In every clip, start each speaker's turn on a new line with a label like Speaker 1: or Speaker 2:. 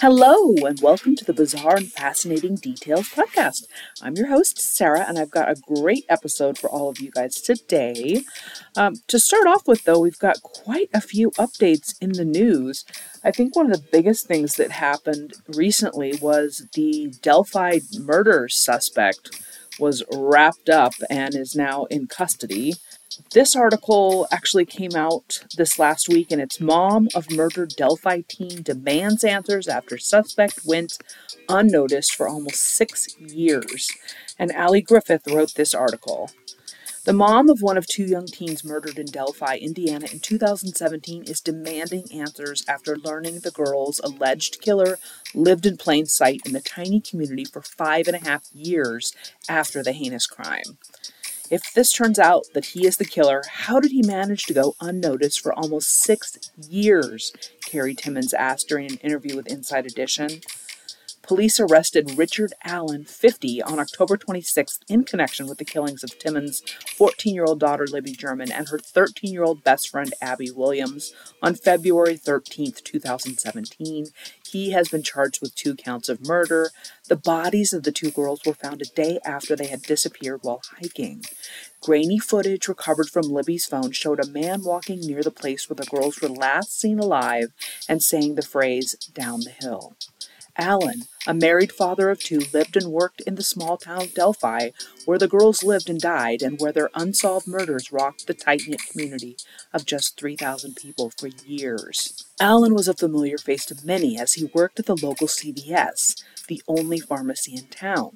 Speaker 1: Hello, and welcome to the Bizarre and Fascinating Details podcast. I'm your host, Sarah, and I've got a great episode for all of you guys today. Um, to start off with, though, we've got quite a few updates in the news. I think one of the biggest things that happened recently was the Delphi murder suspect was wrapped up and is now in custody. This article actually came out this last week, and it's Mom of Murdered Delphi Teen Demands Answers After Suspect Went Unnoticed for Almost Six Years. And Allie Griffith wrote this article. The mom of one of two young teens murdered in Delphi, Indiana in 2017 is demanding answers after learning the girl's alleged killer lived in plain sight in the tiny community for five and a half years after the heinous crime. If this turns out that he is the killer, how did he manage to go unnoticed for almost six years? Carrie Timmons asked during an interview with Inside Edition. Police arrested Richard Allen, 50, on October 26th in connection with the killings of Timmons' 14 year old daughter Libby German and her 13 year old best friend Abby Williams on February 13, 2017. He has been charged with two counts of murder. The bodies of the two girls were found a day after they had disappeared while hiking. Grainy footage recovered from Libby's phone showed a man walking near the place where the girls were last seen alive and saying the phrase, down the hill. Allen, a married father of two, lived and worked in the small town of Delphi, where the girls lived and died, and where their unsolved murders rocked the tight knit community of just 3,000 people for years. Allen was a familiar face to many as he worked at the local CVS, the only pharmacy in town.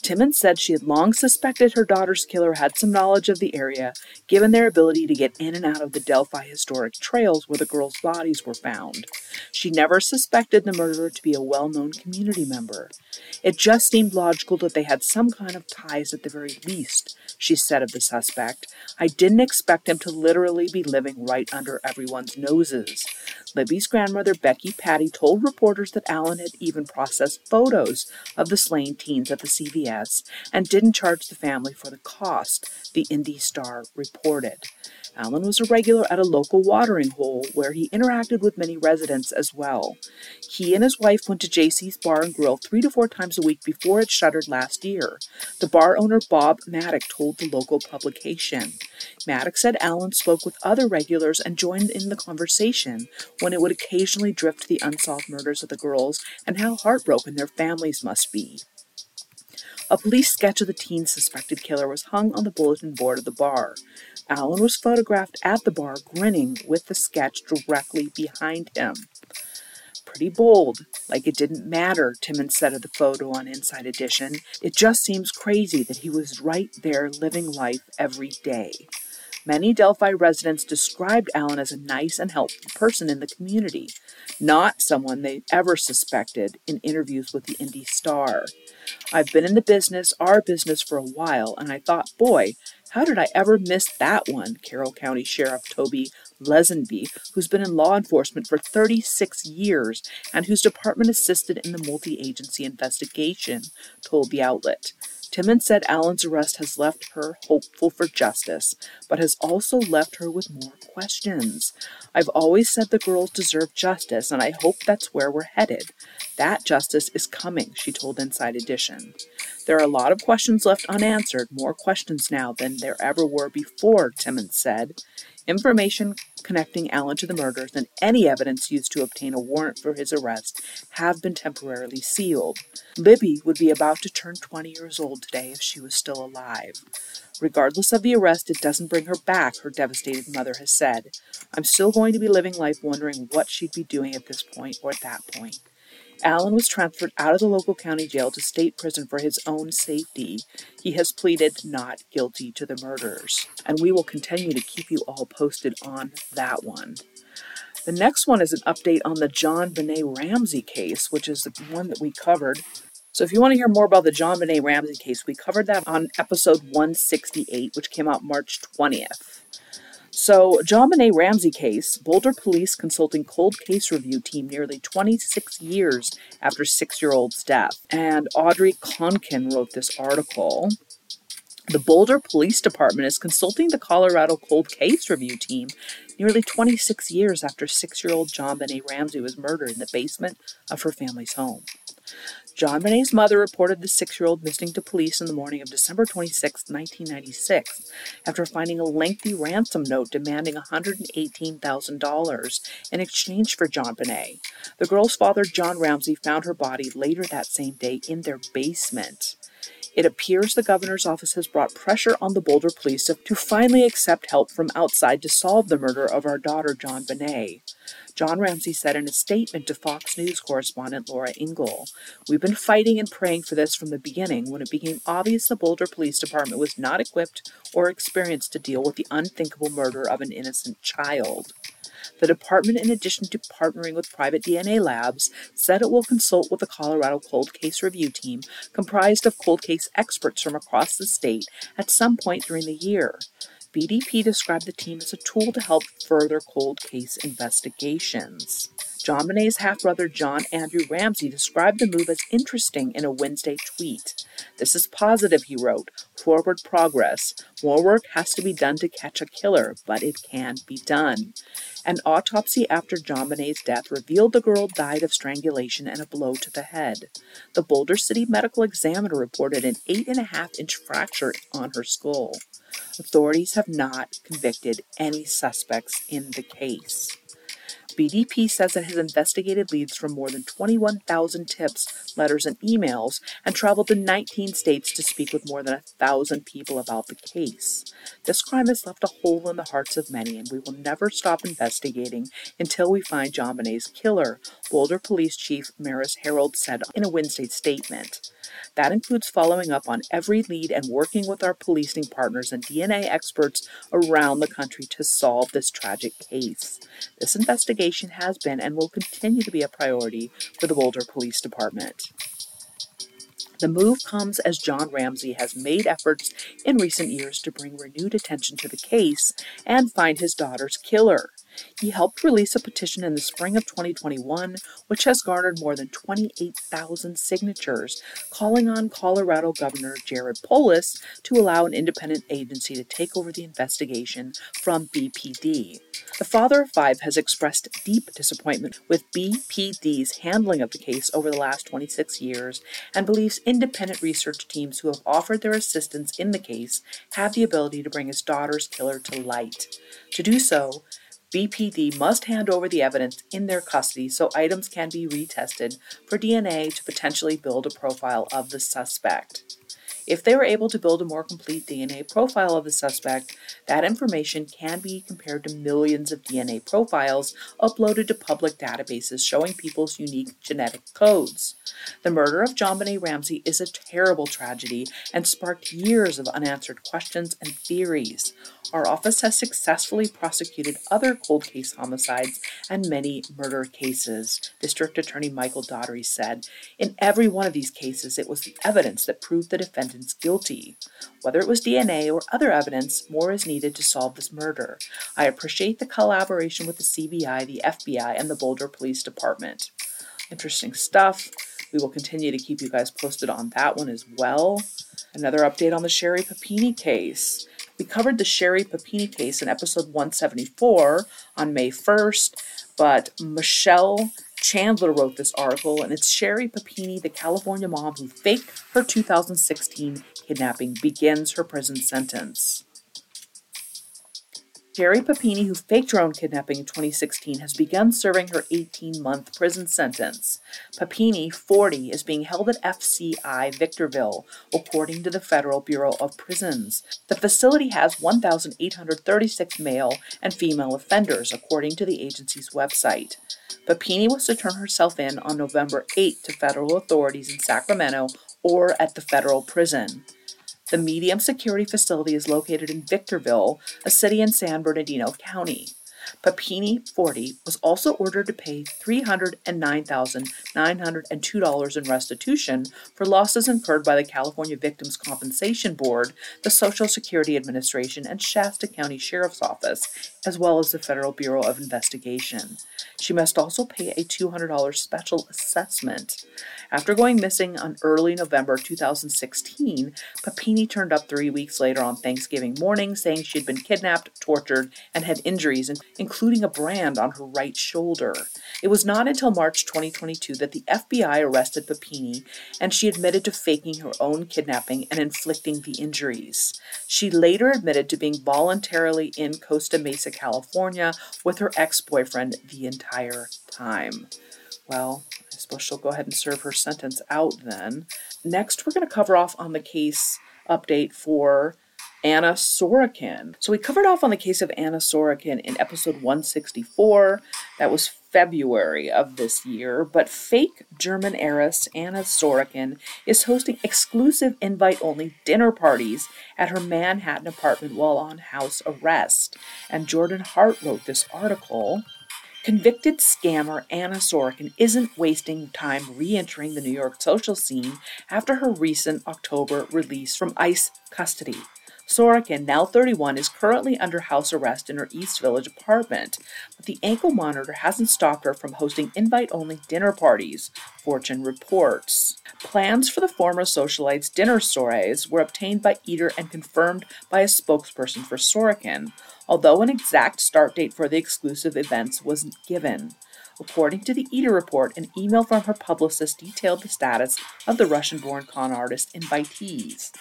Speaker 1: Timmons said she had long suspected her daughter's killer had some knowledge of the area, given their ability to get in and out of the Delphi historic trails where the girls' bodies were found. She never suspected the murderer to be a well known community member. It just seemed logical that they had some kind of ties at the very least, she said of the suspect. I didn't expect him to literally be living right under everyone's noses. Libby's grandmother, Becky Patty, told reporters that Allen had even processed photos of the slain teens at the CVS and didn't charge the family for the cost, the Indy Star reported. Allen was a regular at a local watering hole where he interacted with many residents as well. He and his wife went to JC's Bar and Grill three to four times a week before it shuttered last year. The bar owner Bob Maddock told the local publication. Maddock said Allen spoke with other regulars and joined in the conversation when it would occasionally drift to the unsolved murders of the girls and how heartbroken their families must be. A police sketch of the teen suspected killer was hung on the bulletin board of the bar. Allen was photographed at the bar grinning with the sketch directly behind him. Pretty bold, like it didn't matter, Timmons said of the photo on Inside Edition. It just seems crazy that he was right there living life every day. Many Delphi residents described Allen as a nice and helpful person in the community, not someone they ever suspected in interviews with the Indy Star. I've been in the business, our business, for a while, and I thought, boy, how did I ever miss that one? Carroll County Sheriff Tobe Leazenby, who's been in law enforcement for 36 years and whose department assisted in the multi agency investigation, told the outlet. Timmons said Allen's arrest has left her hopeful for justice, but has also left her with more questions. I've always said the girls deserve justice, and I hope that's where we're headed. That justice is coming, she told Inside Edition. There are a lot of questions left unanswered, more questions now than there ever were before, Timmons said. Information connecting Allen to the murders and any evidence used to obtain a warrant for his arrest have been temporarily sealed. Libby would be about to turn 20 years old today if she was still alive. Regardless of the arrest, it doesn't bring her back, her devastated mother has said. I'm still going to be living life wondering what she'd be doing at this point or at that point. Allen was transferred out of the local county jail to state prison for his own safety. He has pleaded not guilty to the murders, and we will continue to keep you all posted on that one. The next one is an update on the JonBenét Ramsey case, which is the one that we covered. So, if you want to hear more about the JonBenét Ramsey case, we covered that on episode 168, which came out March 20th. So, JonBenét Ramsey case, Boulder Police consulting cold case review team nearly 26 years after six year old's death. And Audrey Conklin wrote this article. The Boulder Police Department is consulting the Colorado Cold Case Review Team nearly 26 years after six year old JonBenét Ramsey was murdered in the basement of her family's home. JonBenét's mother reported the six year old missing to police in the morning of December 26, 1996, after finding a lengthy ransom note demanding $118,000 in exchange for JonBenét. The girl's father, John Ramsey, found her body later that same day in their basement. It appears the governor's office has brought pressure on the Boulder police to finally accept help from outside to solve the murder of our daughter, JonBenét. John Ramsey said in a statement to Fox News correspondent Laura Ingle, We've been fighting and praying for this from the beginning when it became obvious the Boulder Police Department was not equipped or experienced to deal with the unthinkable murder of an innocent child. The department, in addition to partnering with private DNA labs, said it will consult with the Colorado Cold Case Review Team, comprised of cold case experts from across the state, at some point during the year. BDP described the team as a tool to help further cold case investigations. JonBenét's half brother John Andrew Ramsey described the move as interesting in a Wednesday tweet. This is positive, he wrote. Forward progress. More work has to be done to catch a killer, but it can be done. An autopsy after JonBenét's death revealed the girl died of strangulation and a blow to the head. The Boulder City Medical Examiner reported an eight and a half inch fracture on her skull. Authorities have not convicted any suspects in the case. BDP says it has investigated leads from more than 21,000 tips, letters, and emails and traveled to 19 states to speak with more than a thousand people about the case. This crime has left a hole in the hearts of many, and we will never stop investigating until we find JonBenét's killer, Boulder Police Chief Maris Herold said in a Wednesday statement. That includes following up on every lead and working with our policing partners and DNA experts around the country to solve this tragic case. This investigation has been and will continue to be a priority for the Boulder Police Department. The move comes as John Ramsey has made efforts in recent years to bring renewed attention to the case and find his daughter's killer. He helped release a petition in the spring of 2021, which has garnered more than 28,000 signatures, calling on Colorado Governor Jared Polis to allow an independent agency to take over the investigation from BPD. The father of five has expressed deep disappointment with BPD's handling of the case over the last 26 years and believes independent research teams who have offered their assistance in the case have the ability to bring his daughter's killer to light. To do so, BPD must hand over the evidence in their custody so items can be retested for DNA to potentially build a profile of the suspect. If they were able to build a more complete DNA profile of the suspect, that information can be compared to millions of DNA profiles uploaded to public databases showing people's unique genetic codes. The murder of JonBenét Ramsey is a terrible tragedy and sparked years of unanswered questions and theories. Our office has successfully prosecuted other cold case homicides and many murder cases, District Attorney Michael Dougherty said. In every one of these cases, it was the evidence that proved the defendants guilty. Whether it was DNA or other evidence, more is needed to solve this murder. I appreciate the collaboration with the CBI, the FBI, and the Boulder Police Department. Interesting stuff. We will continue to keep you guys posted on that one as well. Another update on the Sherri Papini case. We covered the Sherri Papini case in episode 174 on May 1st, but Michelle Chandler wrote this article, and it's Sherri Papini, the California mom who faked her 2016 kidnapping, begins her prison sentence. Sherri Papini, who faked her own kidnapping in 2016, has begun serving her 18 month prison sentence. Papini, 40, is being held at FCI Victorville, according to the Federal Bureau of Prisons. The facility has 1,836 male and female offenders, according to the agency's website. Papini was to turn herself in on November 8 to federal authorities in Sacramento or at the federal prison. The medium security facility is located in Victorville, a city in San Bernardino County. Papini, 40, was also ordered to pay $309,902 in restitution for losses incurred by the California Victims Compensation Board, the Social Security Administration, and Shasta County Sheriff's Office, as well as the Federal Bureau of Investigation. She must also pay a $200 special assessment. After going missing on early November 2016, Papini turned up three weeks later on Thanksgiving morning, saying she had been kidnapped, tortured, and had injuries, including a brand on her right shoulder. It was not until March 2022 that the FBI arrested Papini, and she admitted to faking her own kidnapping and inflicting the injuries. She later admitted to being voluntarily in Costa Mesa, California, with her ex boyfriend the entire time. Well, I suppose she'll go ahead and serve her sentence out then. Next, we're going to cover off on the case update for Anna Sorokin. So we covered off on the case of Anna Sorokin in episode 164. That was February of this year, but fake German heiress Anna Sorokin is hosting exclusive invite only dinner parties at her Manhattan apartment while on house arrest. And Jordan Hart wrote this article. Convicted scammer Anna Sorokin isn't wasting time re entering the New York social scene after her recent October release from ICE custody. Sorokin, now 31, is currently under house arrest in her East Village apartment, but the ankle monitor hasn't stopped her from hosting invite only dinner parties, Fortune reports. Plans for the former socialite's dinner soirees were obtained by Eater and confirmed by a spokesperson for Sorokin, although an exact start date for the exclusive events wasn't given. According to the Eater report, an email from her publicist detailed the status of the Russian born con artist invitees.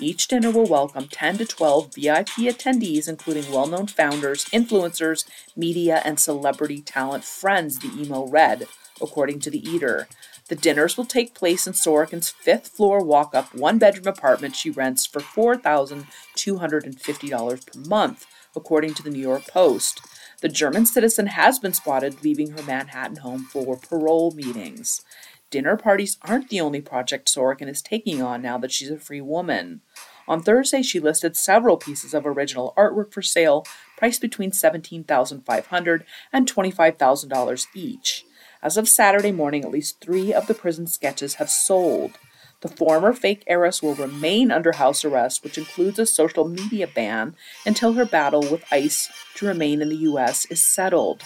Speaker 1: Each dinner will welcome 10 to 12 VIP attendees, including well known founders, influencers, media, and celebrity talent friends, the email read, according to the Eater. The dinners will take place in Sorokin's fifth floor walk up one bedroom apartment she rents for $4,250 per month, according to the New York Post. The German citizen has been spotted leaving her Manhattan home for parole meetings. Dinner parties aren't the only project Sorokin is taking on now that she's a free woman. On Thursday, she listed several pieces of original artwork for sale, priced between $17,500 and $25,000 each. As of Saturday morning, at least three of the prison sketches have sold. The former fake heiress will remain under house arrest, which includes a social media ban, until her battle with ICE to remain in the U.S. is settled.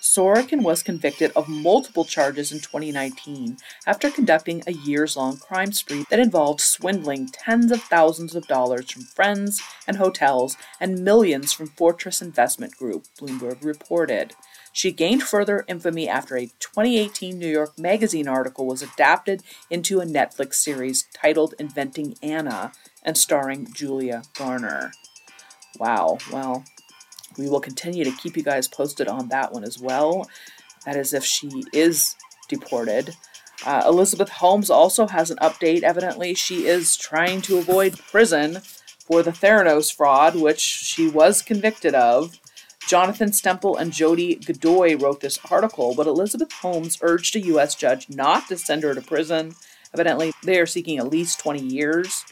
Speaker 1: Sorokin was convicted of multiple charges in 2019 after conducting a years long crime spree that involved swindling tens of thousands of dollars from friends and hotels and millions from Fortress Investment Group, Bloomberg reported. She gained further infamy after a 2018 New York Magazine article was adapted into a Netflix series titled Inventing Anna and starring Julia Garner. Wow, well, we will continue to keep you guys posted on that one as well. That is, if she is deported. Uh, Elizabeth Holmes also has an update. Evidently, she is trying to avoid prison for the Theranos fraud, which she was convicted of. Jonathan Stempel and Jody Godoy wrote this article, but Elizabeth Holmes urged a U.S. judge not to send her to prison. Evidently, they are seeking at least 20 years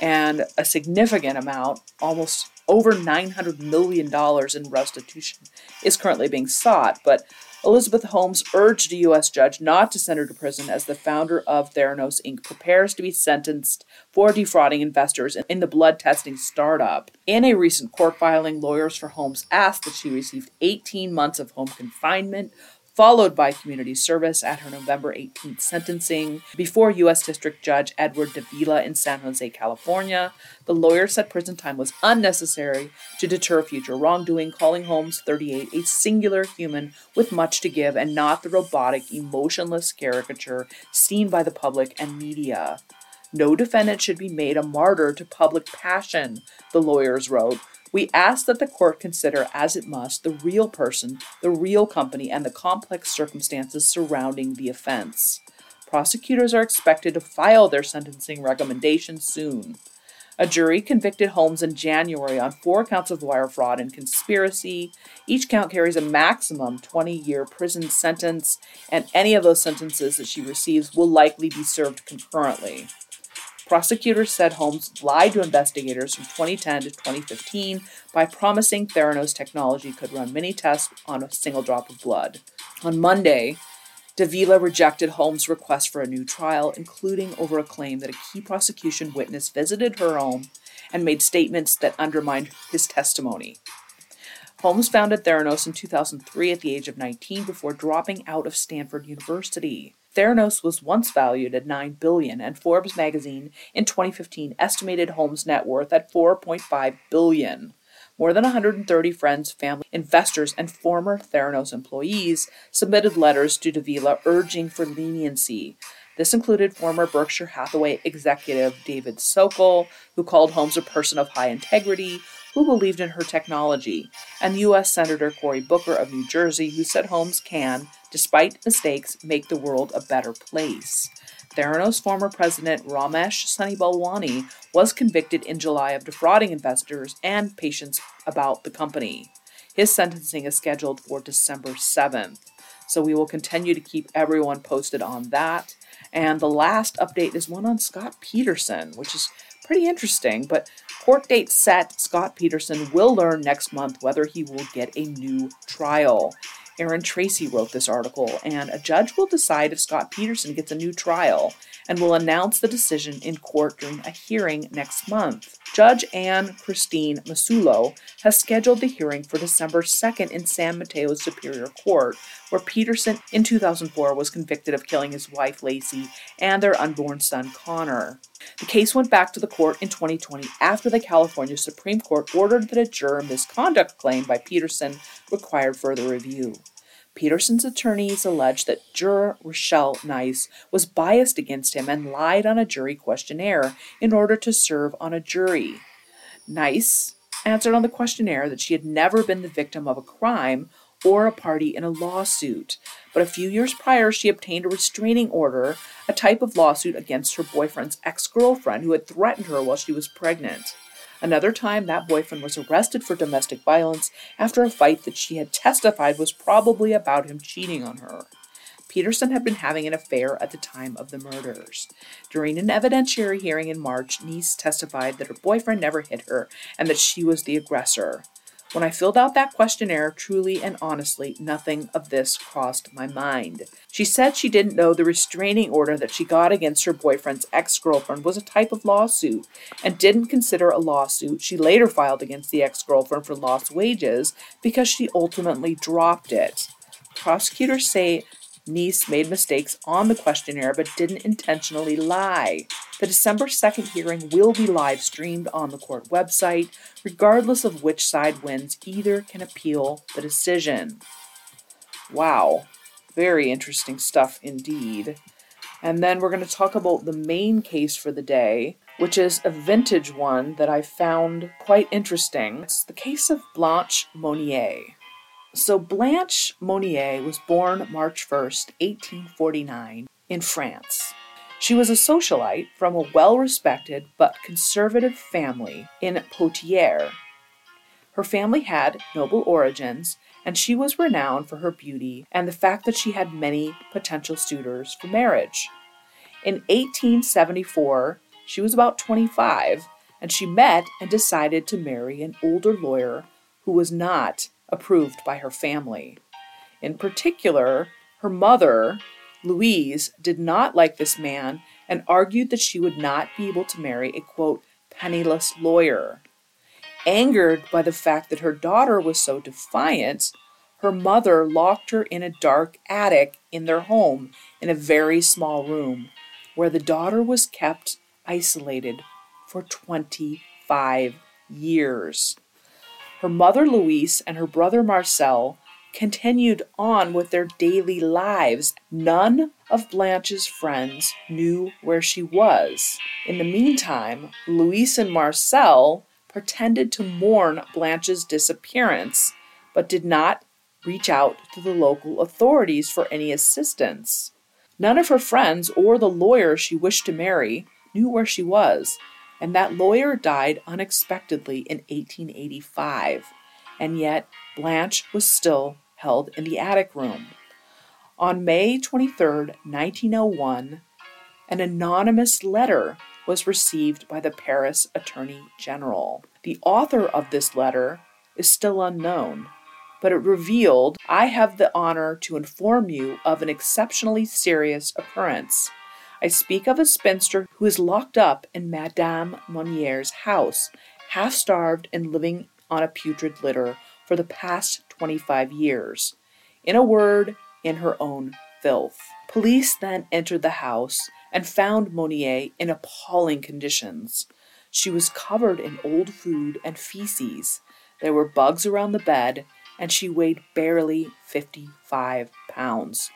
Speaker 1: and a significant amount, almost over $900 million in restitution is currently being sought, but Elizabeth Holmes urged a U.S. judge not to send her to prison as the founder of Theranos Inc. prepares to be sentenced for defrauding investors in the blood testing startup. In a recent court filing, lawyers for Holmes asked that she received 18 months of home confinement followed by community service at her November 18th sentencing before U.S. District Judge Edward Davila in San Jose, California. The lawyer said prison time was unnecessary to deter future wrongdoing, calling Holmes 38 a singular human with much to give and not the robotic, emotionless caricature seen by the public and media. No defendant should be made a martyr to public passion, the lawyers wrote, we ask that the court consider, as it must, the real person, the real company, and the complex circumstances surrounding the offense. Prosecutors are expected to file their sentencing recommendation soon. A jury convicted Holmes in January on four counts of wire fraud and conspiracy. Each count carries a maximum 20 year prison sentence, and any of those sentences that she receives will likely be served concurrently. Prosecutors said Holmes lied to investigators from 2010 to 2015 by promising Theranos technology could run mini tests on a single drop of blood. On Monday, Davila rejected Holmes' request for a new trial, including over a claim that a key prosecution witness visited her home and made statements that undermined his testimony. Holmes founded Theranos in 2003 at the age of 19 before dropping out of Stanford University. Theranos was once valued at 9 billion and Forbes magazine in 2015 estimated Holmes' net worth at 4.5 billion. More than 130 friends, family, investors, and former Theranos employees submitted letters to Davila urging for leniency. This included former Berkshire Hathaway executive David Sokol, who called Holmes a person of high integrity, who believed in her technology, and U.S. Senator Cory Booker of New Jersey, who said Holmes can, despite mistakes, make the world a better place. Theranos former president Ramesh Sunny Balwani was convicted in July of defrauding investors and patients about the company. His sentencing is scheduled for December 7th. So we will continue to keep everyone posted on that. And the last update is one on Scott Peterson, which is pretty interesting. But court date set, Scott Peterson will learn next month whether he will get a new trial. Aaron Tracy wrote this article, and a judge will decide if Scott Peterson gets a new trial and will announce the decision in court during a hearing next month. Judge Anne Christine Massullo has scheduled the hearing for December 2nd in San Mateo Superior Court, where Peterson in 2004 was convicted of killing his wife Laci and their unborn son Connor. The case went back to the court in 2020 after the California Supreme Court ordered that a juror misconduct claim by Peterson required further review. Peterson's attorneys alleged that juror Richelle Nice was biased against him and lied on a jury questionnaire in order to serve on a jury. Nice answered on the questionnaire that she had never been the victim of a crime or a party in a lawsuit. But a few years prior, she obtained a restraining order, a type of lawsuit against her boyfriend's ex girlfriend who had threatened her while she was pregnant. Another time, that boyfriend was arrested for domestic violence after a fight that she had testified was probably about him cheating on her. Peterson had been having an affair at the time of the murders. During an evidentiary hearing in March, Nice testified that her boyfriend never hit her and that she was the aggressor. When I filled out that questionnaire, truly and honestly, nothing of this crossed my mind. She said she didn't know the restraining order that she got against her boyfriend's ex girlfriend was a type of lawsuit and didn't consider a lawsuit she later filed against the ex girlfriend for lost wages because she ultimately dropped it. Prosecutors say Nice made mistakes on the questionnaire but didn't intentionally lie. The December 2nd hearing will be live streamed on the court website. Regardless of which side wins, either can appeal the decision. Wow, very interesting stuff indeed. And then we're going to talk about the main case for the day, which is a vintage one that I found quite interesting. It's the case of Blanche Monnier. So Blanche Monnier was born March 1st, 1849, in France. She was a socialite from a well respected but conservative family in Poitiers. Her family had noble origins, and she was renowned for her beauty and the fact that she had many potential suitors for marriage. In 1874, she was about 25, and she met and decided to marry an older lawyer who was not approved by her family. In particular, her mother, Louise, did not like this man and argued that she would not be able to marry a quote, penniless lawyer. Angered by the fact that her daughter was so defiant, her mother locked her in a dark attic in their home in a very small room where the daughter was kept isolated for 25 years. Her mother Louise and her brother Marcel continued on with their daily lives. None of Blanche's friends knew where she was. In the meantime, Louise and Marcel pretended to mourn Blanche's disappearance, but did not reach out to the local authorities for any assistance. None of her friends or the lawyer she wished to marry knew where she was, and that lawyer died unexpectedly in 1885, and yet Blanche was still held in the attic room. On May 23, 1901, an anonymous letter was received by the Paris Attorney General. The author of this letter is still unknown, but it revealed I have the honor to inform you of an exceptionally serious occurrence. I speak of a spinster who is locked up in Madame Monnier's house, half starved and living on a putrid litter for the past 25 years. In a word, in her own filth. Police then entered the house and found Monnier in appalling conditions. She was covered in old food and feces. There were bugs around the bed, and she weighed barely 55 pounds.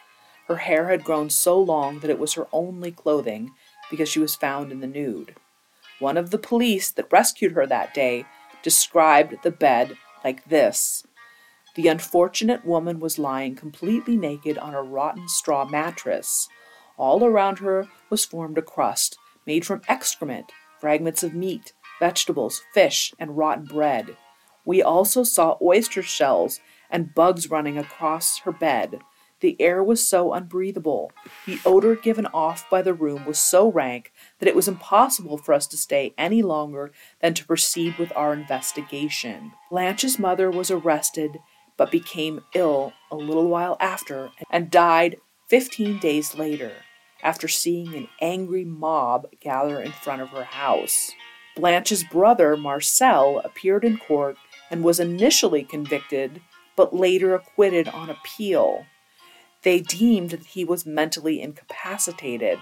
Speaker 1: Her hair had grown so long that it was her only clothing because she was found in the nude. One of the police that rescued her that day described the bed like this The unfortunate woman was lying completely naked on a rotten straw mattress. All around her was formed a crust made from excrement, fragments of meat, vegetables, fish, and rotten bread. We also saw oyster shells and bugs running across her bed. The air was so unbreathable. The odor given off by the room was so rank that it was impossible for us to stay any longer than to proceed with our investigation. Blanche's mother was arrested but became ill a little while after and died 15 days later after seeing an angry mob gather in front of her house. Blanche's brother, Marcel, appeared in court and was initially convicted but later acquitted on appeal. They deemed that he was mentally incapacitated,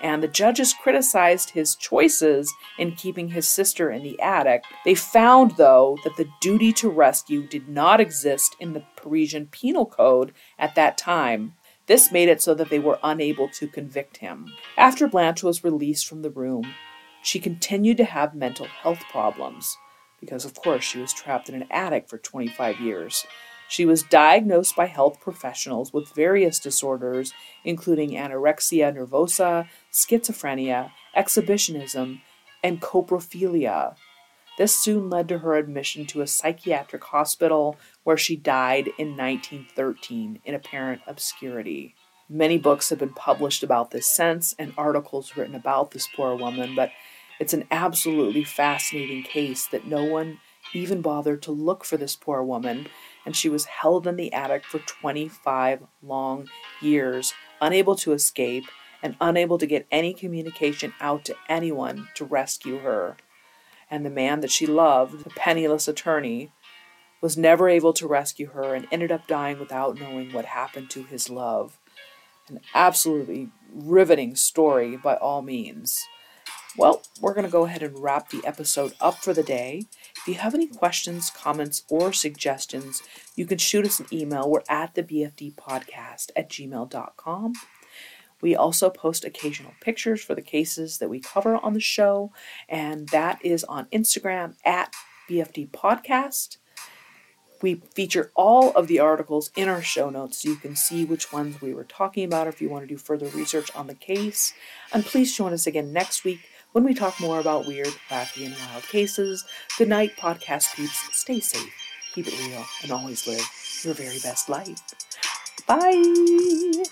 Speaker 1: and the judges criticized his choices in keeping his sister in the attic. They found, though, that the duty to rescue did not exist in the Parisian Penal Code at that time. This made it so that they were unable to convict him. After Blanche was released from the room, she continued to have mental health problems because, of course, she was trapped in an attic for 25 years. She was diagnosed by health professionals with various disorders, including anorexia nervosa, schizophrenia, exhibitionism, and coprophilia. This soon led to her admission to a psychiatric hospital where she died in 1913 in apparent obscurity. Many books have been published about this since and articles written about this poor woman, but it's an absolutely fascinating case that no one even bothered to look for this poor woman and she was held in the attic for 25 long years, unable to escape and unable to get any communication out to anyone to rescue her. And the man that she loved, the penniless attorney, was never able to rescue her and ended up dying without knowing what happened to his love. An absolutely riveting story by all means. Well, we're going to go ahead and wrap the episode up for the day. If you have any questions, comments, or suggestions, you can shoot us an email. We're at the BFD podcast at gmail.com. We also post occasional pictures for the cases that we cover on the show, and that is on Instagram at BFD Podcast. We feature all of the articles in our show notes so you can see which ones we were talking about if you want to do further research on the case. And please join us again next week when we talk more about weird, wacky, and wild cases. Good night, podcast peeps. Stay safe, keep it real, and always live your very best life. Bye.